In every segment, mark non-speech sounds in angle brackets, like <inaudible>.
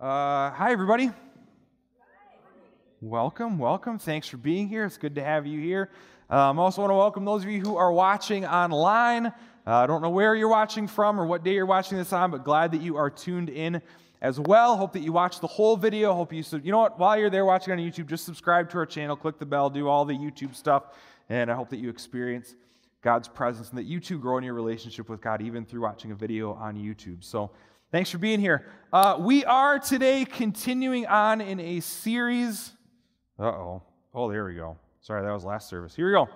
Uh, hi, everybody. Welcome, welcome. Thanks for being here. It's good to have you here. Um, I also want to welcome those of you who are watching online. Uh, I don't know where you're watching from or what day you're watching this on, but glad that you are tuned in as well. Hope that you watch the whole video. Hope you, you know what, while you're there watching on YouTube, just subscribe to our channel, click the bell, do all the YouTube stuff, and I hope that you experience God's presence and that you too grow in your relationship with God even through watching a video on YouTube. So, Thanks for being here. Uh, we are today continuing on in a series. Uh oh. Oh, there we go. Sorry, that was last service. Here we go.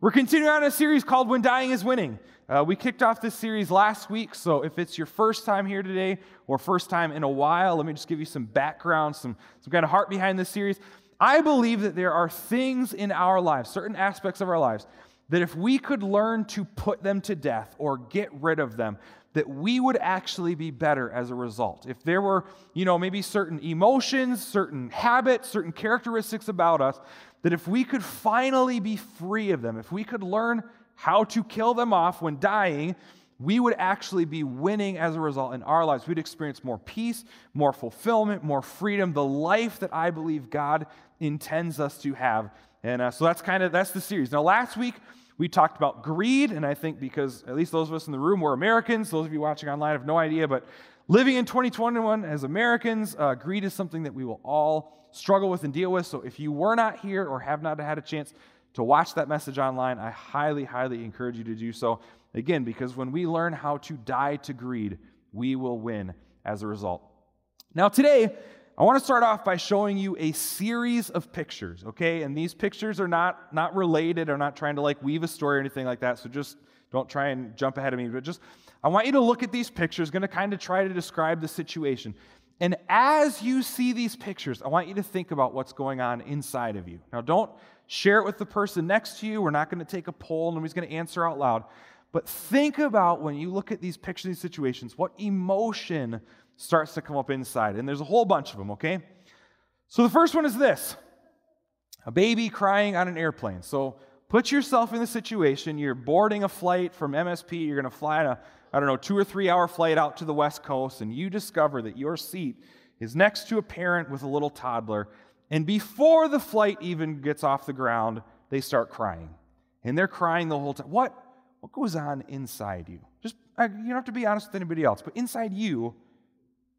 We're continuing on a series called When Dying is Winning. Uh, we kicked off this series last week, so if it's your first time here today or first time in a while, let me just give you some background, some, some kind of heart behind this series. I believe that there are things in our lives, certain aspects of our lives, that if we could learn to put them to death or get rid of them, that we would actually be better as a result. If there were, you know, maybe certain emotions, certain habits, certain characteristics about us, that if we could finally be free of them, if we could learn how to kill them off when dying, we would actually be winning as a result in our lives. We'd experience more peace, more fulfillment, more freedom, the life that I believe God intends us to have. And uh, so that's kind of that's the series. Now, last week we talked about greed, and I think because at least those of us in the room were Americans, those of you watching online have no idea, but living in 2021 as Americans, uh, greed is something that we will all struggle with and deal with. So if you were not here or have not had a chance to watch that message online, I highly, highly encourage you to do so. Again, because when we learn how to die to greed, we will win as a result. Now, today, I want to start off by showing you a series of pictures, okay? And these pictures are not, not related, or not trying to like weave a story or anything like that, so just don't try and jump ahead of me. But just, I want you to look at these pictures, going to kind of try to describe the situation. And as you see these pictures, I want you to think about what's going on inside of you. Now, don't share it with the person next to you. We're not going to take a poll, nobody's going to answer out loud. But think about when you look at these pictures, these situations, what emotion starts to come up inside. And there's a whole bunch of them, okay? So the first one is this a baby crying on an airplane. So put yourself in the situation. You're boarding a flight from MSP. You're going to fly on a, I don't know, two or three hour flight out to the West Coast, and you discover that your seat is next to a parent with a little toddler. And before the flight even gets off the ground, they start crying. And they're crying the whole time. What, what goes on inside you? Just, you don't have to be honest with anybody else, but inside you,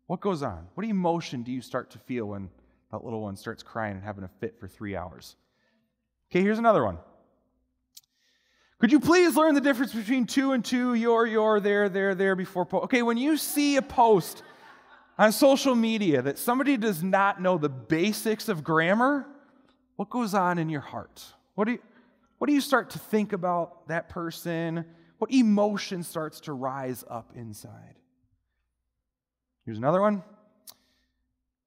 what goes on? What emotion do you start to feel when that little one starts crying and having a fit for three hours? Okay, here's another one. Could you please learn the difference between two and two, your, your, there, there, there before post? Okay, when you see a post on social media that somebody does not know the basics of grammar, what goes on in your heart? What do you, what do you start to think about that person? What emotion starts to rise up inside? Here's another one.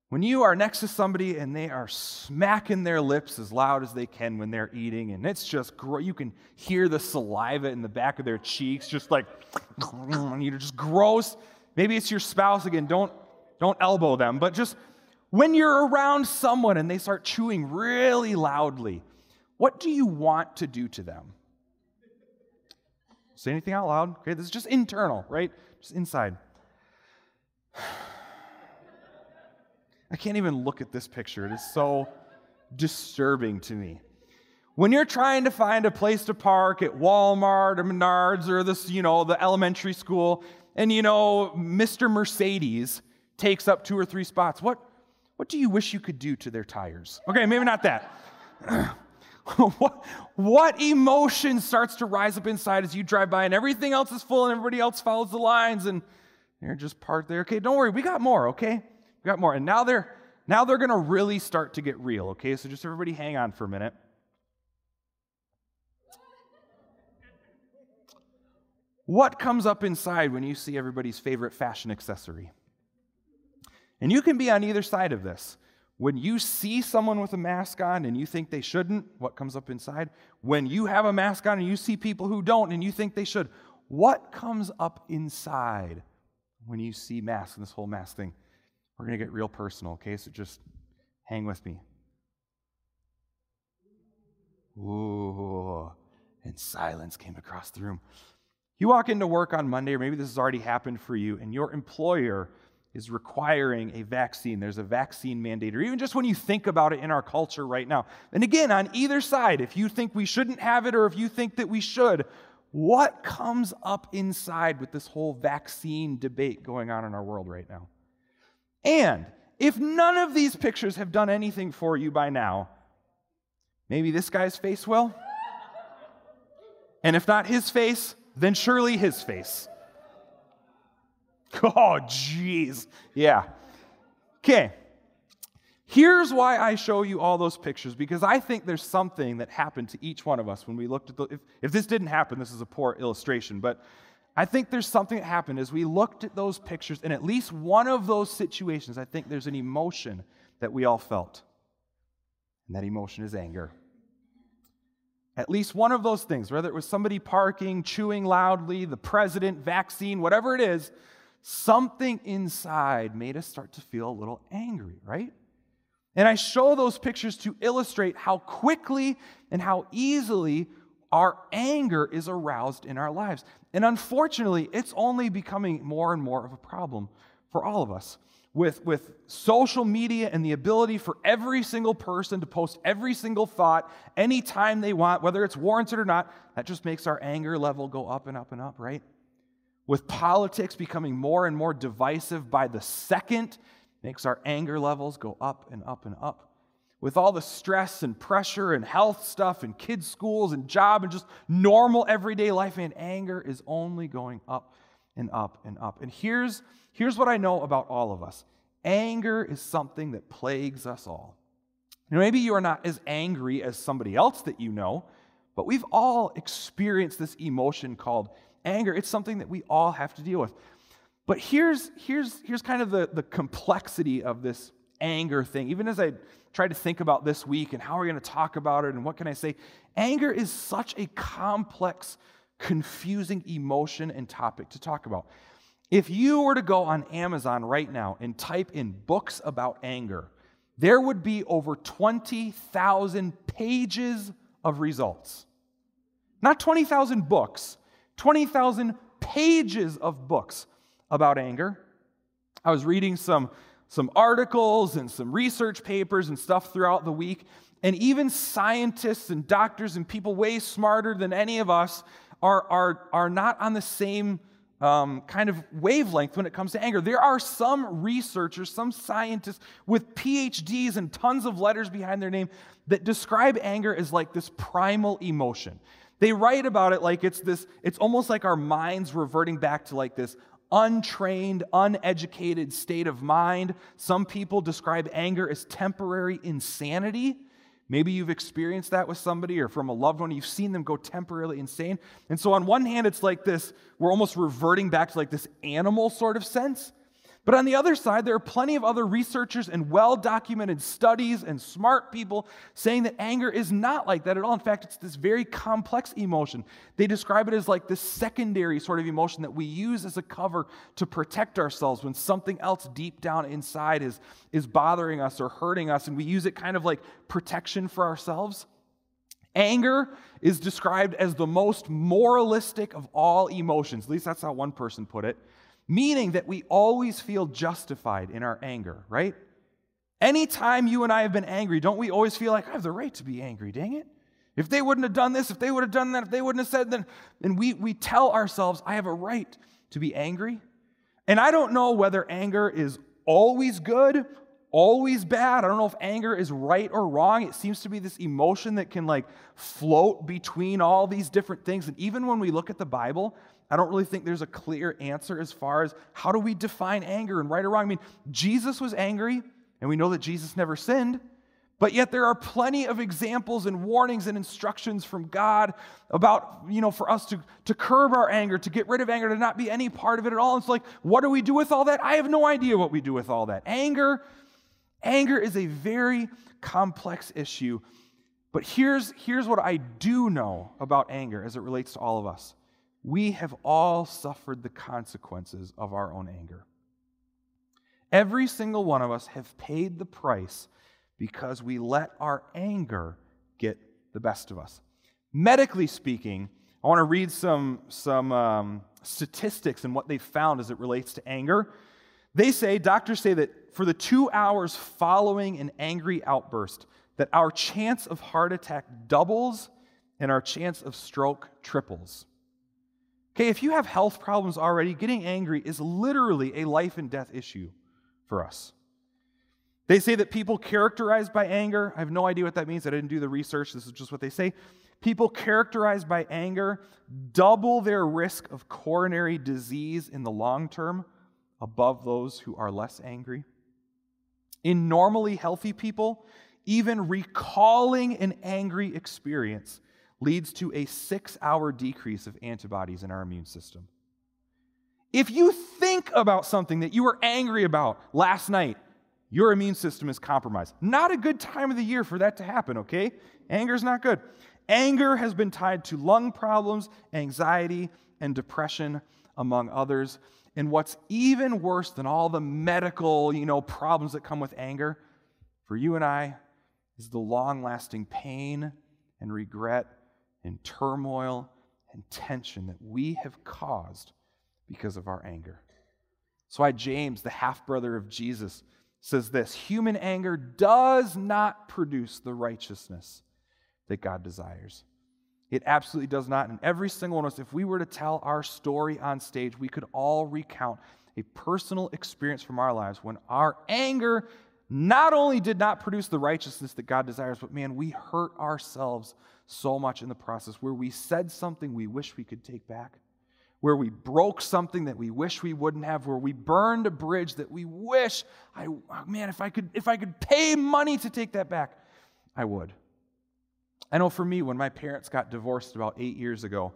When you are next to somebody and they are smacking their lips as loud as they can when they're eating, and it's just, great, you can hear the saliva in the back of their cheeks, just like, <clears throat> you're just gross. Maybe it's your spouse again. Don't, don't elbow them, but just when you're around someone and they start chewing really loudly, what do you want to do to them? Say anything out loud? Okay, this is just internal, right? Just inside. I can't even look at this picture. It is so disturbing to me. When you're trying to find a place to park at Walmart or Menards or this, you know, the elementary school, and you know, Mr. Mercedes takes up two or three spots, what, what do you wish you could do to their tires? Okay, maybe not that. <laughs> what, what emotion starts to rise up inside as you drive by and everything else is full and everybody else follows the lines and they're just parked there. Okay, don't worry, we got more, okay? We got more. And now they're now they're gonna really start to get real, okay? So just everybody hang on for a minute. What comes up inside when you see everybody's favorite fashion accessory? And you can be on either side of this. When you see someone with a mask on and you think they shouldn't, what comes up inside? When you have a mask on and you see people who don't and you think they should, what comes up inside? When you see masks and this whole mask thing. We're going to get real personal, okay? So just hang with me. Ooh, and silence came across the room. You walk into work on Monday, or maybe this has already happened for you, and your employer is requiring a vaccine. There's a vaccine mandate, or even just when you think about it in our culture right now. And again, on either side, if you think we shouldn't have it or if you think that we should, what comes up inside with this whole vaccine debate going on in our world right now? And if none of these pictures have done anything for you by now, maybe this guy's face will. And if not his face, then surely his face. <laughs> Oh, jeez. Yeah. Okay. Here's why I show you all those pictures because I think there's something that happened to each one of us when we looked at the. If, if this didn't happen, this is a poor illustration, but I think there's something that happened as we looked at those pictures. In at least one of those situations, I think there's an emotion that we all felt. And that emotion is anger. At least one of those things, whether it was somebody parking, chewing loudly, the president, vaccine, whatever it is, something inside made us start to feel a little angry, right? And I show those pictures to illustrate how quickly and how easily our anger is aroused in our lives. And unfortunately, it's only becoming more and more of a problem for all of us. With, with social media and the ability for every single person to post every single thought anytime they want, whether it's warranted or not, that just makes our anger level go up and up and up, right? with politics becoming more and more divisive by the second, makes our anger levels go up and up and up. With all the stress and pressure and health stuff and kids' schools and job and just normal everyday life, and anger is only going up and up and up. And here's, here's what I know about all of us anger is something that plagues us all. Now, maybe you are not as angry as somebody else that you know, but we've all experienced this emotion called anger, it's something that we all have to deal with. But here's, here's, here's kind of the, the complexity of this anger thing. Even as I tried to think about this week and how we're going to talk about it and what can I say, anger is such a complex, confusing emotion and topic to talk about. If you were to go on Amazon right now and type in books about anger, there would be over 20,000 pages of results. Not 20,000 books, 20,000 pages of books about anger. I was reading some, some articles and some research papers and stuff throughout the week, and even scientists and doctors and people way smarter than any of us are, are, are not on the same um, kind of wavelength when it comes to anger. There are some researchers, some scientists with PhDs and tons of letters behind their name that describe anger as like this primal emotion. They write about it like it's this, it's almost like our minds reverting back to like this untrained, uneducated state of mind. Some people describe anger as temporary insanity. Maybe you've experienced that with somebody or from a loved one. You've seen them go temporarily insane. And so, on one hand, it's like this we're almost reverting back to like this animal sort of sense. But on the other side, there are plenty of other researchers and well documented studies and smart people saying that anger is not like that at all. In fact, it's this very complex emotion. They describe it as like this secondary sort of emotion that we use as a cover to protect ourselves when something else deep down inside is, is bothering us or hurting us, and we use it kind of like protection for ourselves. Anger is described as the most moralistic of all emotions. At least that's how one person put it meaning that we always feel justified in our anger, right? Anytime you and I have been angry, don't we always feel like I have the right to be angry, dang it? If they wouldn't have done this, if they would have done that, if they wouldn't have said that, then we, we tell ourselves, I have a right to be angry. And I don't know whether anger is always good, always bad. I don't know if anger is right or wrong. It seems to be this emotion that can like float between all these different things. And even when we look at the Bible, I don't really think there's a clear answer as far as how do we define anger and right or wrong. I mean, Jesus was angry, and we know that Jesus never sinned. But yet there are plenty of examples and warnings and instructions from God about, you know, for us to, to curb our anger, to get rid of anger, to not be any part of it at all. It's like, what do we do with all that? I have no idea what we do with all that. Anger, anger is a very complex issue. But here's, here's what I do know about anger as it relates to all of us we have all suffered the consequences of our own anger. Every single one of us have paid the price because we let our anger get the best of us. Medically speaking, I want to read some, some um, statistics and what they found as it relates to anger. They say, doctors say that for the two hours following an angry outburst, that our chance of heart attack doubles and our chance of stroke triples. Okay, if you have health problems already, getting angry is literally a life and death issue for us. They say that people characterized by anger, I have no idea what that means. I didn't do the research. This is just what they say. People characterized by anger double their risk of coronary disease in the long term above those who are less angry. In normally healthy people, even recalling an angry experience leads to a six hour decrease of antibodies in our immune system. If you think about something that you were angry about last night, your immune system is compromised. Not a good time of the year for that to happen, okay? Anger is not good. Anger has been tied to lung problems, anxiety, and depression, among others. And what's even worse than all the medical, you know, problems that come with anger, for you and I, is the long lasting pain and regret and turmoil and tension that we have caused because of our anger. That's why James, the half brother of Jesus, says this human anger does not produce the righteousness that God desires. It absolutely does not. And every single one of us, if we were to tell our story on stage, we could all recount a personal experience from our lives when our anger not only did not produce the righteousness that God desires, but man, we hurt ourselves so much in the process where we said something we wish we could take back, where we broke something that we wish we wouldn't have, where we burned a bridge that we wish I man, if I could if I could pay money to take that back, I would. I know for me, when my parents got divorced about eight years ago,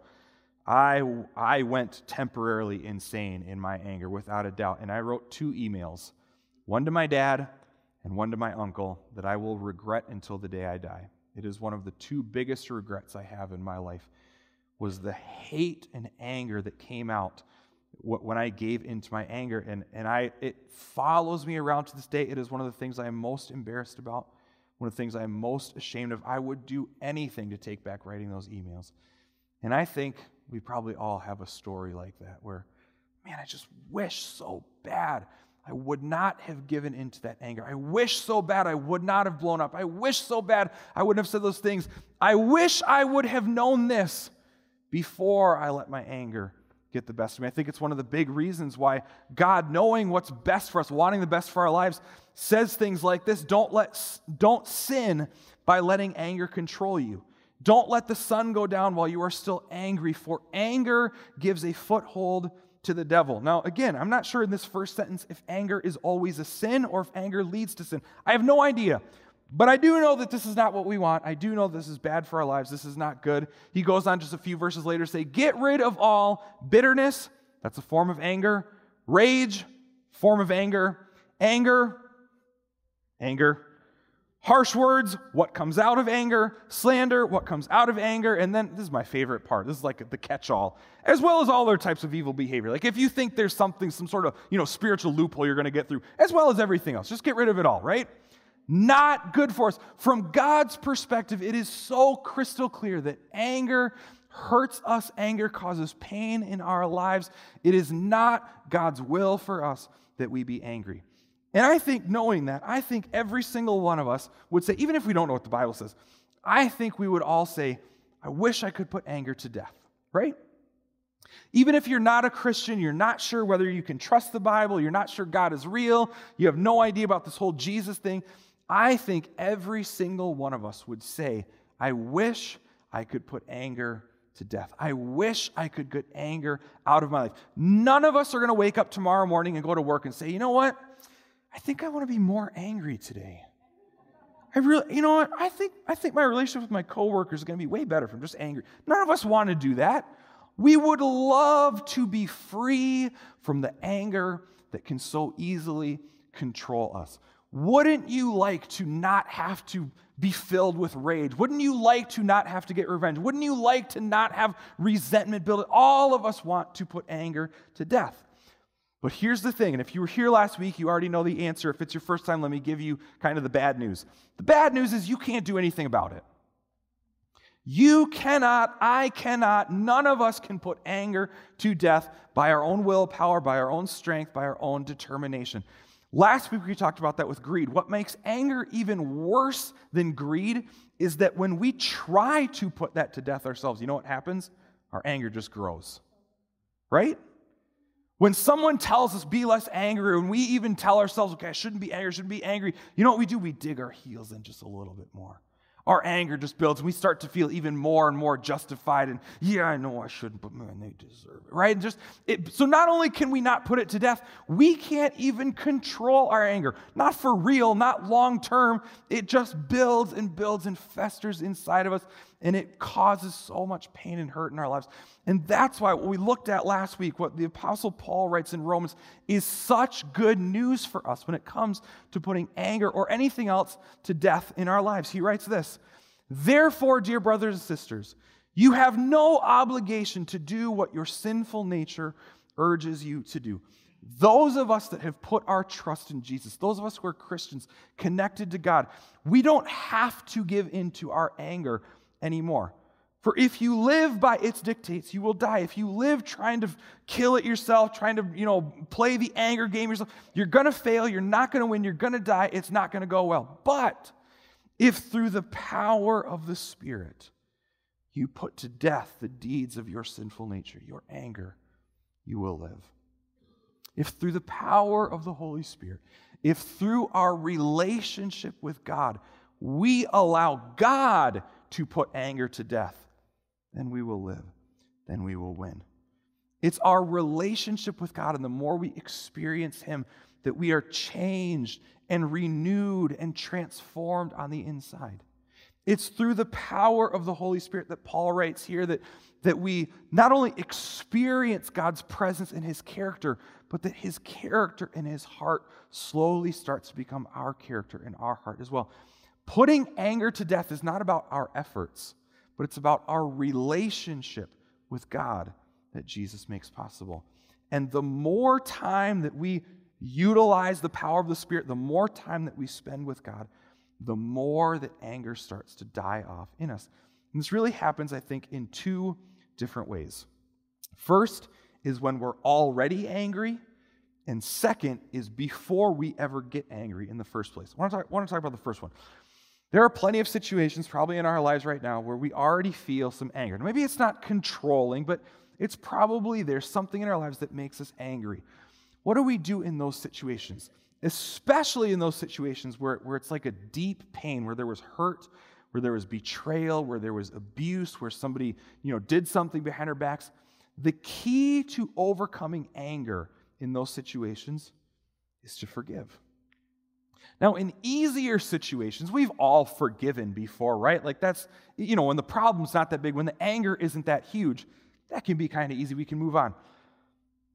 I, I went temporarily insane in my anger, without a doubt. And I wrote two emails one to my dad and one to my uncle that I will regret until the day I die. It is one of the two biggest regrets I have in my life was the hate and anger that came out when I gave into my anger. And, and I, it follows me around to this day. It is one of the things I am most embarrassed about one of the things I'm most ashamed of. I would do anything to take back writing those emails. And I think we probably all have a story like that where, man, I just wish so bad I would not have given into that anger. I wish so bad I would not have blown up. I wish so bad I wouldn't have said those things. I wish I would have known this before I let my anger get the best of me. I think it's one of the big reasons why God, knowing what's best for us, wanting the best for our lives, says things like this don't, let, don't sin by letting anger control you. Don't let the sun go down while you are still angry, for anger gives a foothold to the devil. Now, again, I'm not sure in this first sentence if anger is always a sin or if anger leads to sin. I have no idea. But I do know that this is not what we want. I do know this is bad for our lives. This is not good. He goes on just a few verses later to say, Get rid of all bitterness, that's a form of anger, rage, form of anger, anger, anger, harsh words, what comes out of anger, slander, what comes out of anger, and then this is my favorite part. This is like the catch all, as well as all other types of evil behavior. Like if you think there's something, some sort of, you know, spiritual loophole you're going to get through, as well as everything else, just get rid of it all, right? Not good for us. From God's perspective, it is so crystal clear that anger hurts us, anger causes pain in our lives. It is not God's will for us that we be angry. And I think, knowing that, I think every single one of us would say, even if we don't know what the Bible says, I think we would all say, I wish I could put anger to death, right? Even if you're not a Christian, you're not sure whether you can trust the Bible, you're not sure God is real, you have no idea about this whole Jesus thing, I think every single one of us would say, I wish I could put anger to death. I wish I could get anger out of my life. None of us are going to wake up tomorrow morning and go to work and say, you know what? I think I want to be more angry today. I really, you know what? I think, I think my relationship with my coworkers is going to be way better from just angry. None of us want to do that. We would love to be free from the anger that can so easily control us. Wouldn't you like to not have to be filled with rage? Wouldn't you like to not have to get revenge? Wouldn't you like to not have resentment build? All of us want to put anger to death. But here's the thing, and if you were here last week, you already know the answer. If it's your first time, let me give you kind of the bad news. The bad news is you can't do anything about it. You cannot, I cannot, none of us can put anger to death by our own willpower, by our own strength, by our own determination. Last week we talked about that with greed. What makes anger even worse than greed is that when we try to put that to death ourselves, you know what happens? Our anger just grows. Right? When someone tells us be less angry, and we even tell ourselves, okay, I shouldn't be angry, I shouldn't be angry, you know what we do? We dig our heels in just a little bit more our anger just builds and we start to feel even more and more justified and yeah i know i shouldn't but man they deserve it right? And just it, so not only can we not put it to death we can't even control our anger. Not for real not long term. It just builds and builds and festers inside of us and it causes so much pain and hurt in our lives. And that's why what we looked at last week, what the Apostle Paul writes in Romans, is such good news for us when it comes to putting anger or anything else to death in our lives. He writes this Therefore, dear brothers and sisters, you have no obligation to do what your sinful nature urges you to do. Those of us that have put our trust in Jesus, those of us who are Christians connected to God, we don't have to give in to our anger anymore. For if you live by its dictates, you will die. If you live trying to kill it yourself, trying to, you know, play the anger game yourself, you're going to fail, you're not going to win, you're going to die, it's not going to go well. But if through the power of the Spirit you put to death the deeds of your sinful nature, your anger, you will live. If through the power of the Holy Spirit, if through our relationship with God, we allow God to put anger to death, then we will live, then we will win. It's our relationship with God, and the more we experience Him, that we are changed and renewed and transformed on the inside. It's through the power of the Holy Spirit that Paul writes here that, that we not only experience God's presence in His character, but that His character and His heart slowly starts to become our character and our heart as well. Putting anger to death is not about our efforts, but it's about our relationship with God that Jesus makes possible. And the more time that we utilize the power of the Spirit, the more time that we spend with God, the more that anger starts to die off in us. And this really happens, I think, in two different ways. First is when we're already angry, and second is before we ever get angry in the first place. I want to talk, want to talk about the first one. There are plenty of situations, probably in our lives right now, where we already feel some anger. Maybe it's not controlling, but it's probably there's something in our lives that makes us angry. What do we do in those situations? Especially in those situations where, where it's like a deep pain, where there was hurt, where there was betrayal, where there was abuse, where somebody you know, did something behind our backs. The key to overcoming anger in those situations is to forgive. Now, in easier situations, we've all forgiven before, right? Like that's, you know, when the problem's not that big, when the anger isn't that huge, that can be kind of easy. We can move on.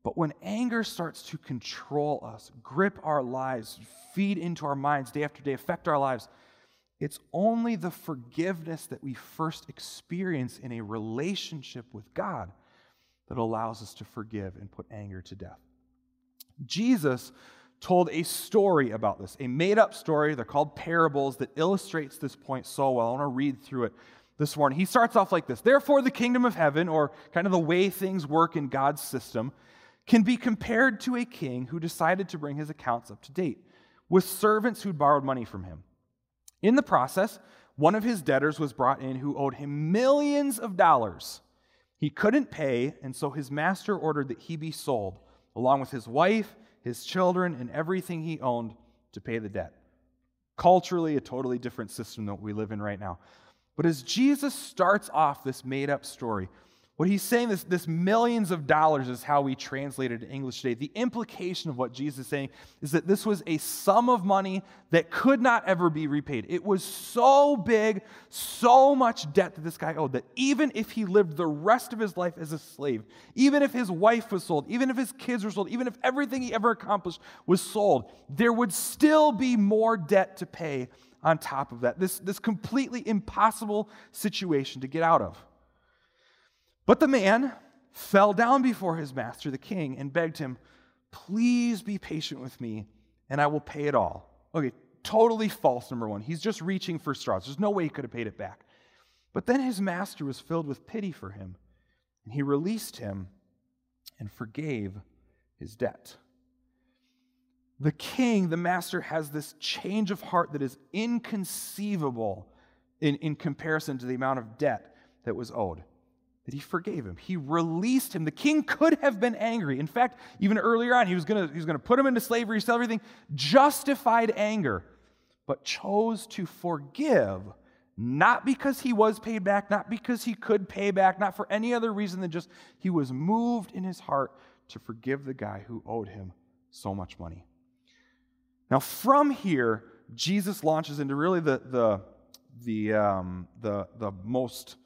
But when anger starts to control us, grip our lives, feed into our minds day after day, affect our lives, it's only the forgiveness that we first experience in a relationship with God that allows us to forgive and put anger to death. Jesus told a story about this, a made up story. They're called parables that illustrates this point so well. I want to read through it this morning. He starts off like this Therefore, the kingdom of heaven, or kind of the way things work in God's system, can be compared to a king who decided to bring his accounts up to date with servants who'd borrowed money from him. In the process, one of his debtors was brought in who owed him millions of dollars. He couldn't pay, and so his master ordered that he be sold, along with his wife his children, and everything he owned to pay the debt. Culturally, a totally different system than what we live in right now. But as Jesus starts off this made up story, what he's saying, this, this millions of dollars is how we translate it in English today. The implication of what Jesus is saying is that this was a sum of money that could not ever be repaid. It was so big, so much debt that this guy owed that even if he lived the rest of his life as a slave, even if his wife was sold, even if his kids were sold, even if everything he ever accomplished was sold, there would still be more debt to pay on top of that. This, this completely impossible situation to get out of. But the man fell down before his master, the king, and begged him, Please be patient with me, and I will pay it all. Okay, totally false, number one. He's just reaching for straws. There's no way he could have paid it back. But then his master was filled with pity for him, and he released him and forgave his debt. The king, the master, has this change of heart that is inconceivable in, in comparison to the amount of debt that was owed. That he forgave him. He released him. The king could have been angry. In fact, even earlier on, he was going to put him into slavery, sell everything, justified anger, but chose to forgive not because he was paid back, not because he could pay back, not for any other reason than just he was moved in his heart to forgive the guy who owed him so much money. Now, from here, Jesus launches into really the, the, the, um, the, the most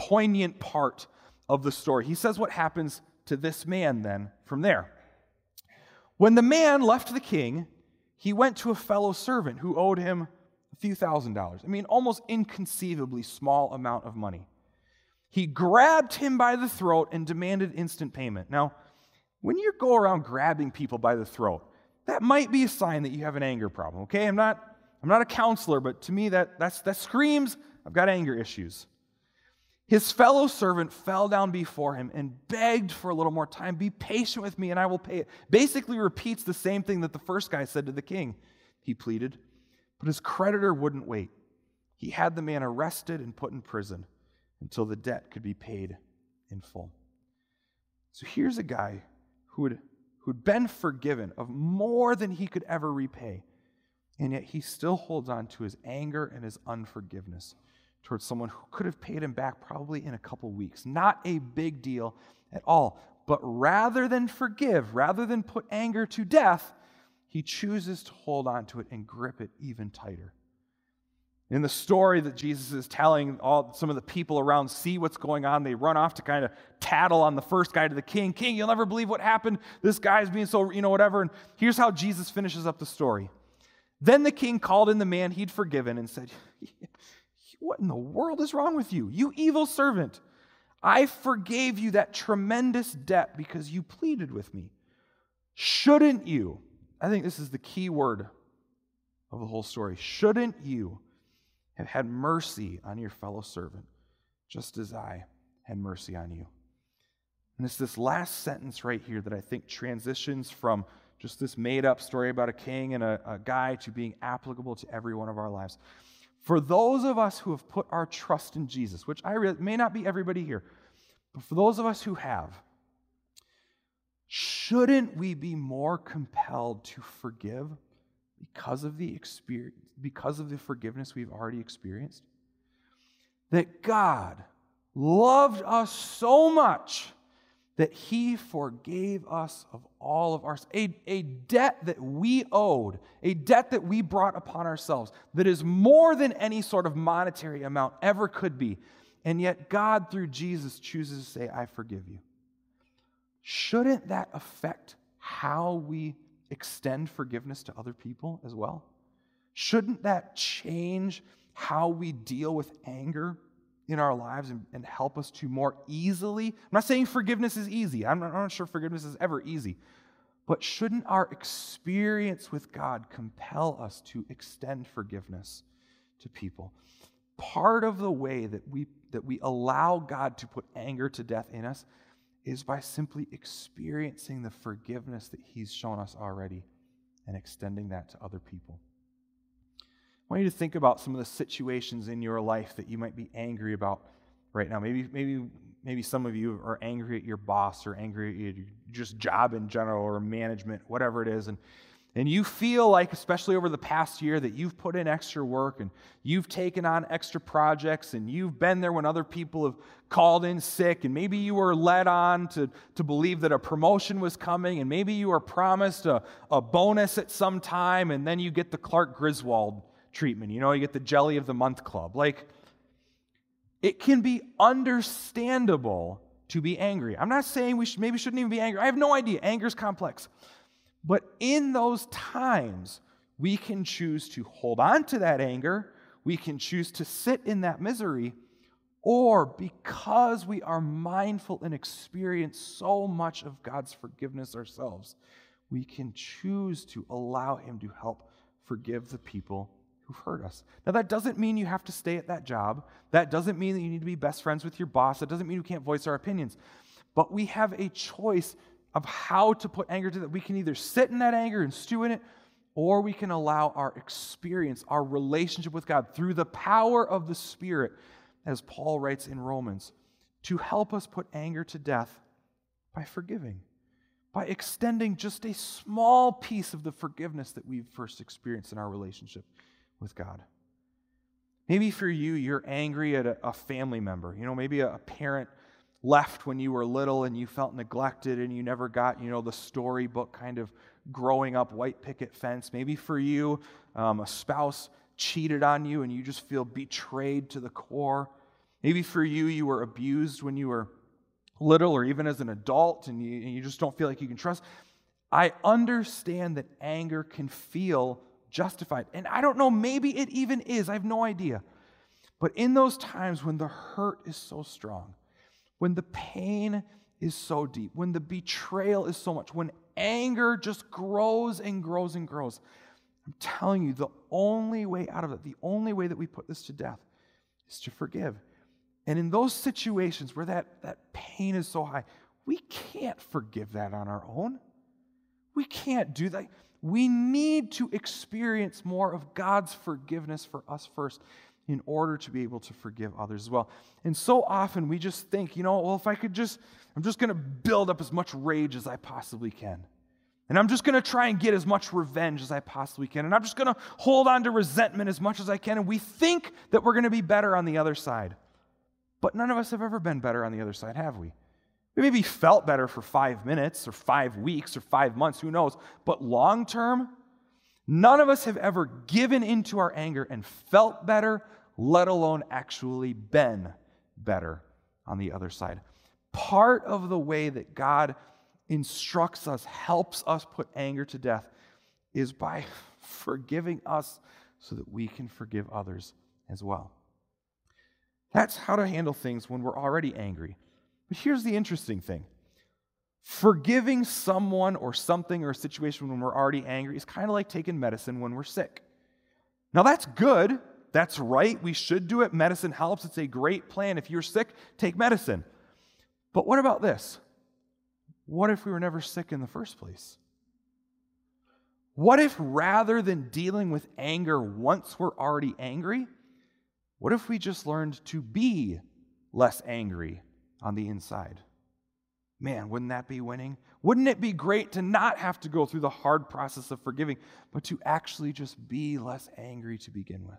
poignant part of the story. He says what happens to this man then from there. When the man left the king, he went to a fellow servant who owed him a few thousand dollars. I mean, almost inconceivably small amount of money. He grabbed him by the throat and demanded instant payment. Now, when you go around grabbing people by the throat, that might be a sign that you have an anger problem, okay? I'm not, I'm not a counselor, but to me, that, that's, that screams I've got anger issues. His fellow servant fell down before him and begged for a little more time. Be patient with me and I will pay it. Basically, repeats the same thing that the first guy said to the king. He pleaded. But his creditor wouldn't wait. He had the man arrested and put in prison until the debt could be paid in full. So here's a guy who had, who'd been forgiven of more than he could ever repay, and yet he still holds on to his anger and his unforgiveness towards someone who could have paid him back probably in a couple weeks. Not a big deal at all. But rather than forgive, rather than put anger to death, he chooses to hold on to it and grip it even tighter. In the story that Jesus is telling, all some of the people around see what's going on. They run off to kind of tattle on the first guy to the king. King, you'll never believe what happened. This guy's being so, you know, whatever. And here's how Jesus finishes up the story. Then the king called in the man he'd forgiven and said, <laughs> What in the world is wrong with you? You evil servant. I forgave you that tremendous debt because you pleaded with me. Shouldn't you? I think this is the key word of the whole story. Shouldn't you have had mercy on your fellow servant, just as I had mercy on you? And it's this last sentence right here that I think transitions from just this made up story about a king and a, a guy to being applicable to every one of our lives. For those of us who have put our trust in Jesus, which I may not be everybody here, but for those of us who have, Shouldn't we be more compelled to forgive because of the experience, because of the forgiveness we've already experienced? That God loved us so much that he forgave us of all of our a, a debt that we owed a debt that we brought upon ourselves that is more than any sort of monetary amount ever could be and yet god through jesus chooses to say i forgive you shouldn't that affect how we extend forgiveness to other people as well? Shouldn't that change how we deal with anger in our lives and, and help us to more easily? I'm not saying forgiveness is easy, I'm not, I'm not sure forgiveness is ever easy. But shouldn't our experience with God compel us to extend forgiveness to people? Part of the way that we, that we allow God to put anger to death in us is by simply experiencing the forgiveness that He's shown us already and extending that to other people. I want you to think about some of the situations in your life that you might be angry about right now. Maybe, maybe, maybe some of you are angry at your boss or angry at your just job in general or management, whatever it is. And and you feel like, especially over the past year, that you've put in extra work and you've taken on extra projects and you've been there when other people have called in sick, and maybe you were led on to, to believe that a promotion was coming, and maybe you were promised a, a bonus at some time, and then you get the Clark Griswold treatment. You know, you get the Jelly of the Month Club. Like, it can be understandable to be angry. I'm not saying we should, maybe shouldn't even be angry. I have no idea. Anger is complex. But in those times, we can choose to hold on to that anger, we can choose to sit in that misery, or because we are mindful and experience so much of God's forgiveness ourselves, we can choose to allow Him to help forgive the people who've hurt us. Now, that doesn't mean you have to stay at that job. That doesn't mean that you need to be best friends with your boss. That doesn't mean you can't voice our opinions. But we have a choice of how to put anger to that. We can either sit in that anger and stew in it, or we can allow our experience, our relationship with God through the power of the Spirit, as Paul writes in Romans, to help us put anger to death by forgiving, by extending just a small piece of the forgiveness that we've first experienced in our relationship with God. Maybe for you, you're angry at a, a family member. You know, maybe a, a parent left when you were little and you felt neglected and you never got, you know, the storybook kind of growing up white picket fence. Maybe for you, um, a spouse cheated on you and you just feel betrayed to the core. Maybe for you, you were abused when you were little or even as an adult and you, and you just don't feel like you can trust. I understand that anger can feel justified. And I don't know, maybe it even is. I have no idea. But in those times when the hurt is so strong, when the pain is so deep, when the betrayal is so much, when anger just grows and grows and grows, I'm telling you, the only way out of it, the only way that we put this to death is to forgive. And in those situations where that, that pain is so high, we can't forgive that on our own. We can't do that. We need to experience more of God's forgiveness for us first in order to be able to forgive others as well. And so often we just think, you know, well, if I could just, I'm just going to build up as much rage as I possibly can. And I'm just going to try and get as much revenge as I possibly can. And I'm just going to hold on to resentment as much as I can. And we think that we're going to be better on the other side. But none of us have ever been better on the other side, have we? We maybe felt better for five minutes or five weeks or five months, who knows? But long term, none of us have ever given into our anger and felt better let alone actually been better on the other side. Part of the way that God instructs us, helps us put anger to death, is by <laughs> forgiving us so that we can forgive others as well. That's how to handle things when we're already angry. But here's the interesting thing forgiving someone or something or a situation when we're already angry is kind of like taking medicine when we're sick. Now, that's good that's right. We should do it. Medicine helps. It's a great plan. If you're sick, take medicine. But what about this? What if we were never sick in the first place? What if rather than dealing with anger once we're already angry, what if we just learned to be less angry on the inside? Man, wouldn't that be winning? Wouldn't it be great to not have to go through the hard process of forgiving, but to actually just be less angry to begin with?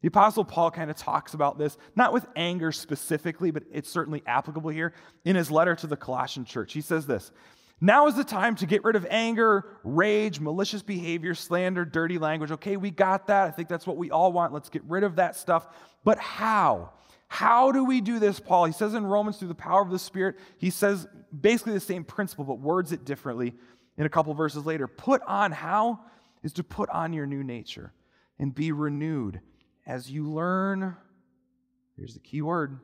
The Apostle Paul kind of talks about this, not with anger specifically, but it's certainly applicable here in his letter to the Colossian church. He says this Now is the time to get rid of anger, rage, malicious behavior, slander, dirty language. Okay, we got that. I think that's what we all want. Let's get rid of that stuff. But how? How do we do this, Paul? He says in Romans, through the power of the Spirit, he says basically the same principle, but words it differently in a couple verses later. Put on how is to put on your new nature and be renewed as you learn, here's the key word,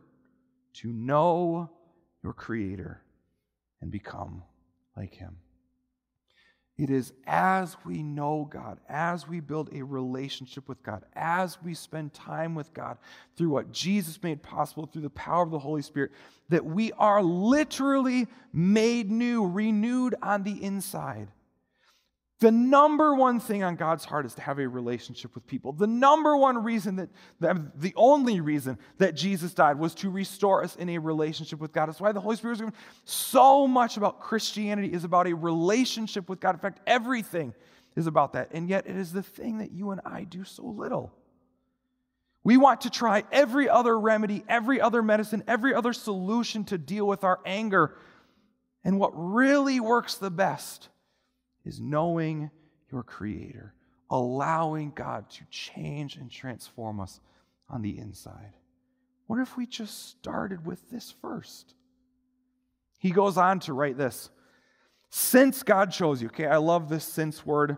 to know your Creator and become like Him. It is as we know God, as we build a relationship with God, as we spend time with God through what Jesus made possible through the power of the Holy Spirit, that we are literally made new, renewed on the inside. The number one thing on God's heart is to have a relationship with people. The number one reason that, the only reason that Jesus died was to restore us in a relationship with God. That's why the Holy Spirit is given so much about Christianity is about a relationship with God. In fact, everything is about that. And yet it is the thing that you and I do so little. We want to try every other remedy, every other medicine, every other solution to deal with our anger. And what really works the best is knowing your Creator, allowing God to change and transform us on the inside. What if we just started with this first? He goes on to write this Since God chose you, okay, I love this since word.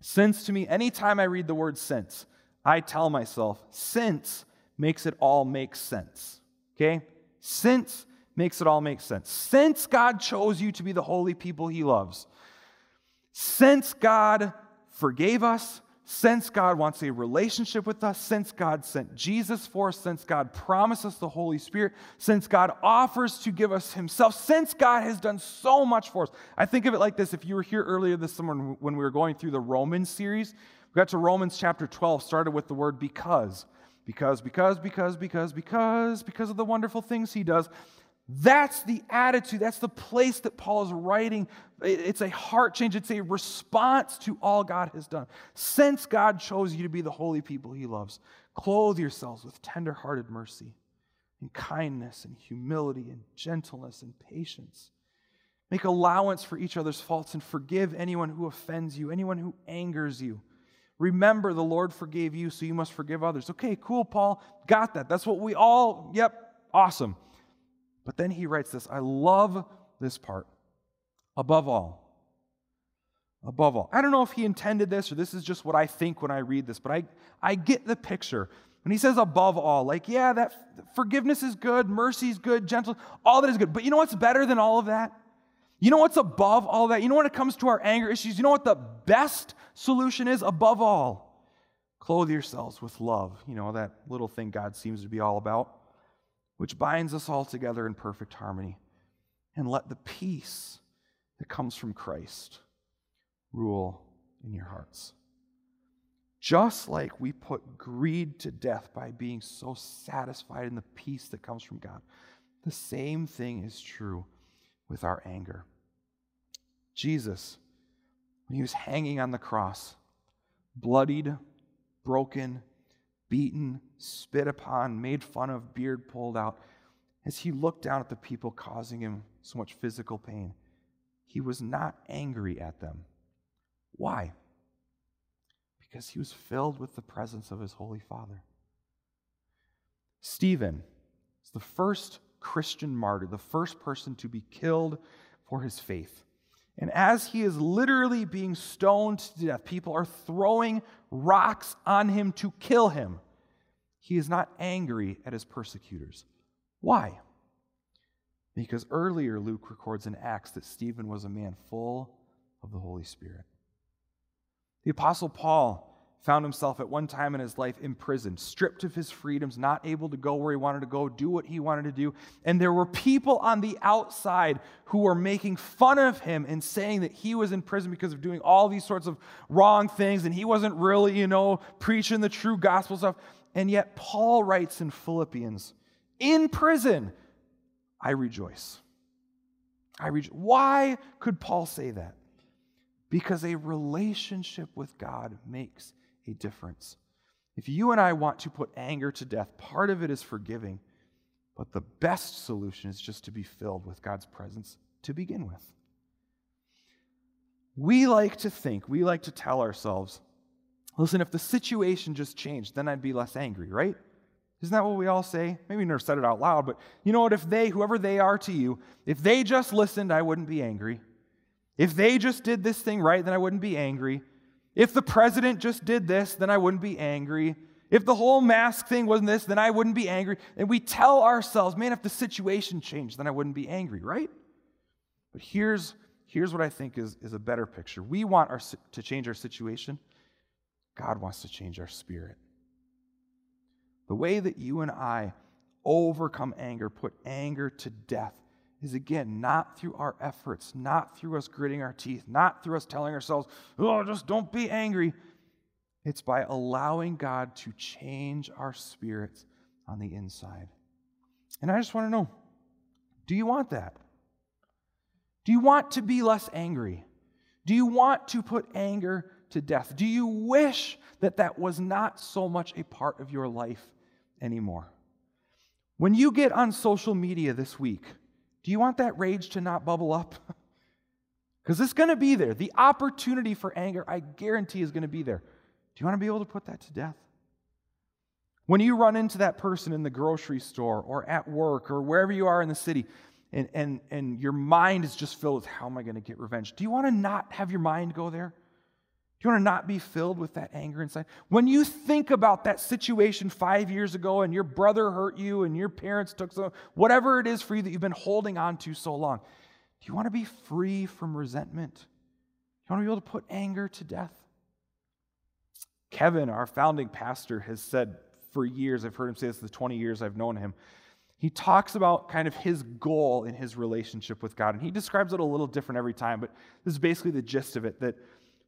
Since to me, anytime I read the word since, I tell myself, since makes it all make sense. Okay? Since makes it all make sense. Since God chose you to be the holy people he loves, since God forgave us, since God wants a relationship with us, since God sent Jesus for us, since God promised us the Holy Spirit, since God offers to give us Himself, since God has done so much for us. I think of it like this if you were here earlier this summer when we were going through the Romans series, we got to Romans chapter 12, started with the word because. Because, because, because, because, because, because of the wonderful things He does. That's the attitude, that's the place that Paul is writing. It's a heart change, it's a response to all God has done. Since God chose you to be the holy people he loves, clothe yourselves with tender-hearted mercy and kindness and humility and gentleness and patience. Make allowance for each other's faults and forgive anyone who offends you, anyone who angers you. Remember, the Lord forgave you, so you must forgive others. Okay, cool, Paul. Got that. That's what we all, yep, awesome. But then he writes this I love this part. Above all, above all. I don't know if he intended this or this is just what I think when I read this, but I, I get the picture. When he says above all, like, yeah, that forgiveness is good, mercy is good, gentle, all that is good. But you know what's better than all of that? You know what's above all that? You know when it comes to our anger issues, you know what the best solution is above all? Clothe yourselves with love. You know, that little thing God seems to be all about which binds us all together in perfect harmony. And let the peace that comes from Christ rule in your hearts. Just like we put greed to death by being so satisfied in the peace that comes from God, the same thing is true with our anger. Jesus, when he was hanging on the cross, bloodied, broken, beaten, spit upon, made fun of, beard pulled out, as he looked down at the people causing him so much physical pain, he was not angry at them. Why? Because he was filled with the presence of his Holy Father. Stephen is the first Christian martyr, the first person to be killed for his faith. And as he is literally being stoned to death, people are throwing rocks on him to kill him. He is not angry at his persecutors. Why? Because earlier Luke records in Acts that Stephen was a man full of the Holy Spirit. The Apostle Paul found himself at one time in his life imprisoned, stripped of his freedoms, not able to go where he wanted to go, do what he wanted to do. And there were people on the outside who were making fun of him and saying that he was in prison because of doing all these sorts of wrong things and he wasn't really, you know, preaching the true gospel stuff. And yet, Paul writes in Philippians, in prison, I rejoice. I rejoice. Why could Paul say that? Because a relationship with God makes a difference. If you and I want to put anger to death, part of it is forgiving, but the best solution is just to be filled with God's presence to begin with. We like to think, we like to tell ourselves, listen, if the situation just changed, then I'd be less angry, right? Isn't that what we all say? Maybe we never said it out loud, but you know what? If they, whoever they are to you, if they just listened, I wouldn't be angry. If they just did this thing right, then I wouldn't be angry. If the president just did this, then I wouldn't be angry. If the whole mask thing wasn't this, then I wouldn't be angry. And we tell ourselves, man, if the situation changed, then I wouldn't be angry, right? But here's, here's what I think is, is a better picture. We want our, to change our situation, God wants to change our spirit. The way that you and I overcome anger, put anger to death, is again not through our efforts, not through us gritting our teeth, not through us telling ourselves, oh, just don't be angry. It's by allowing God to change our spirits on the inside. And I just want to know do you want that? Do you want to be less angry? Do you want to put anger to death? Do you wish that that was not so much a part of your life anymore? When you get on social media this week, do you want that rage to not bubble up? <laughs> Because it's going to be there. The opportunity for anger, I guarantee, is going to be there. Do you want to be able to put that to death? When you run into that person in the grocery store or at work or wherever you are in the city, and, and, and your mind is just filled with how am I going to get revenge? Do you want to not have your mind go there? You want to not be filled with that anger inside? When you think about that situation five years ago and your brother hurt you and your parents took some, whatever it is for you that you've been holding on to so long, do you want to be free from resentment? Do you want to be able to put anger to death? Kevin, our founding pastor, has said for years, I've heard him say this the 20 years I've known him. He talks about kind of his goal in his relationship with God. And he describes it a little different every time, but this is basically the gist of it that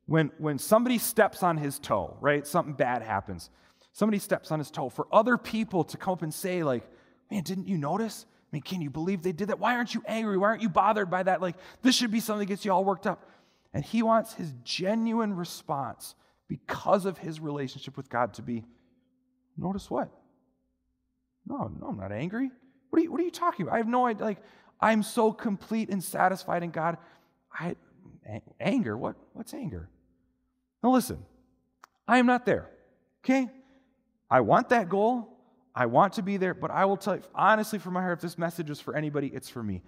when, when somebody steps on his toe, right, something bad happens, somebody steps on his toe, for other people to come up and say, like, man, didn't you notice? I mean, can you believe they did that? Why aren't you angry? Why aren't you bothered by that? Like, this should be something that gets you all worked up. And he wants his genuine response because of his relationship with God to be, notice what? No, no, I'm not angry. What are you, what are you talking about? I have no idea. Like, I'm so complete and satisfied in God. I, anger, what, what's anger? Now listen, I am not there. Okay? I want that goal. I want to be there, but I will tell you, honestly, from my heart, if this message is for anybody, it's for me.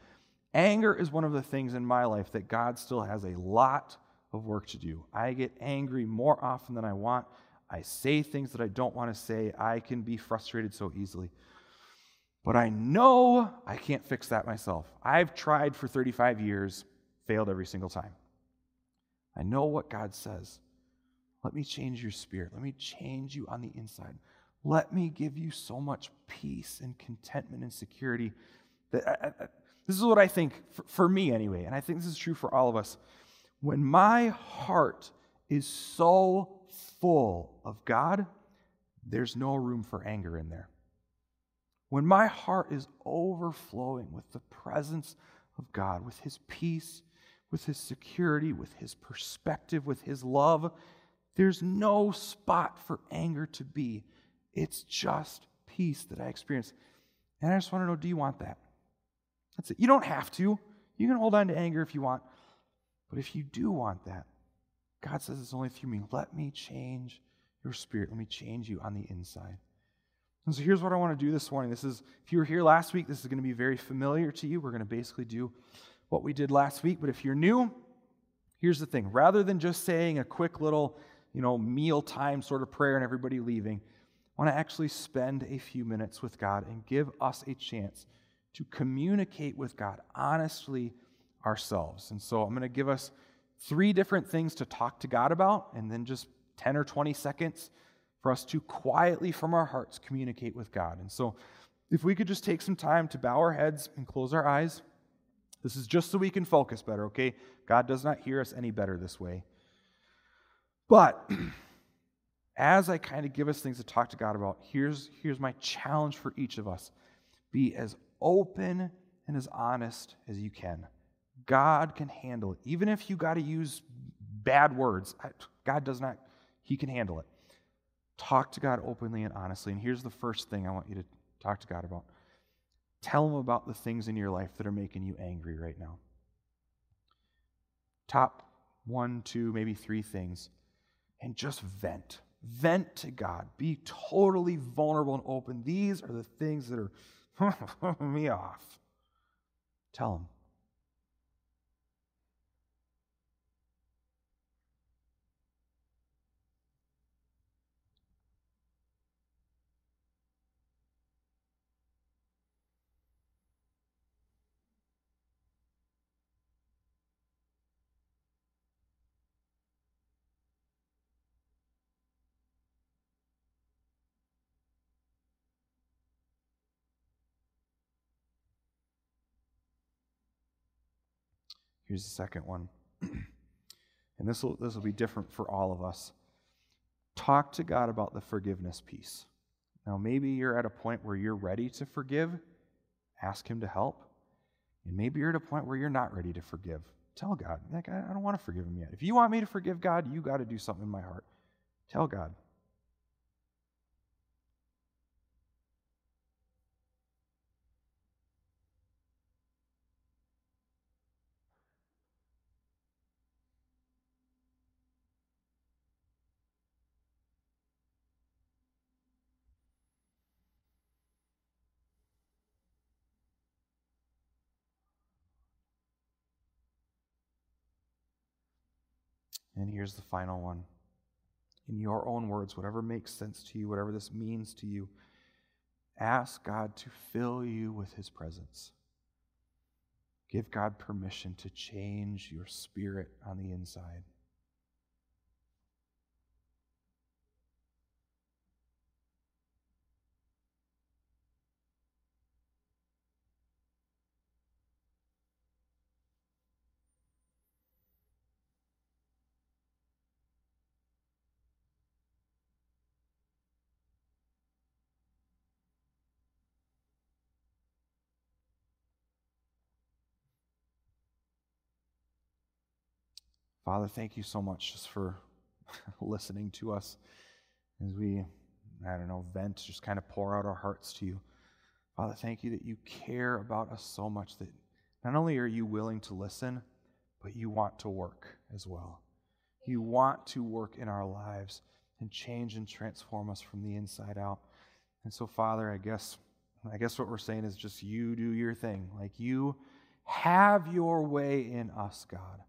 Anger is one of the things in my life that God still has a lot of work to do. I get angry more often than I want. I say things that I don't want to say. I can be frustrated so easily. But I know I can't fix that myself. I've tried for 35 years, failed every single time. I know what God says. Let me change your spirit. Let me change you on the inside. Let me give you so much peace and contentment and security. That I, I, this is what I think, for, for me anyway, and I think this is true for all of us. When my heart is so full of God, there's no room for anger in there. When my heart is overflowing with the presence of God, with His peace, with His security, with His perspective, with His love, there's no spot for anger to be. It's just peace that I experience. And I just want to know do you want that? That's it. You don't have to. You can hold on to anger if you want. But if you do want that, God says it's only through me. Let me change your spirit. Let me change you on the inside. And so here's what I want to do this morning. This is, if you were here last week, this is going to be very familiar to you. We're going to basically do what we did last week. But if you're new, here's the thing rather than just saying a quick little you know, mealtime sort of prayer and everybody leaving. I want to actually spend a few minutes with God and give us a chance to communicate with God honestly ourselves. And so I'm going to give us three different things to talk to God about, and then just 10 or 20 seconds for us to quietly from our hearts communicate with God. And so if we could just take some time to bow our heads and close our eyes. This is just so we can focus better, okay? God does not hear us any better this way. But <clears throat> as I kind of give us things to talk to God about, here's, here's my challenge for each of us be as open and as honest as you can. God can handle it. Even if you got to use bad words, God does not, He can handle it. Talk to God openly and honestly. And here's the first thing I want you to talk to God about tell Him about the things in your life that are making you angry right now. Top one, two, maybe three things and just vent. Vent to God. Be totally vulnerable and open. These are the things that are <laughs> me off. Tell Him. Here's the second one. <clears throat> and this will, this will be different for all of us. Talk to God about the forgiveness piece. Now, maybe you're at a point where you're ready to forgive. Ask Him to help. And maybe you're at a point where you're not ready to forgive. Tell God, like, I don't want to forgive Him yet. If you want me to forgive God, you got to do something in my heart. Tell God. And here's the final one. In your own words, whatever makes sense to you, whatever this means to you, ask God to fill you with His presence. Give God permission to change your spirit on the inside. Father, thank you so much just for <laughs> listening to us as we, I don't know, vent, just kind of pour out our hearts to you. Father, thank you that you care about us so much that not only are you willing to listen, but you want to work as well. You want to work in our lives and change and transform us from the inside out. And so, Father, I guess I guess what we're saying is just you do your thing. Like you have your way in us, God.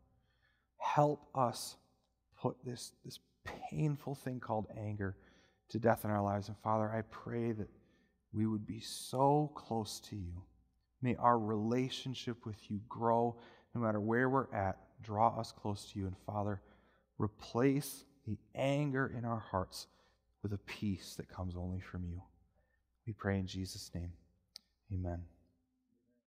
Help us put this, this painful thing called anger to death in our lives. And Father, I pray that we would be so close to you. May our relationship with you grow no matter where we're at. Draw us close to you. And Father, replace the anger in our hearts with a peace that comes only from you. We pray in Jesus' name. Amen.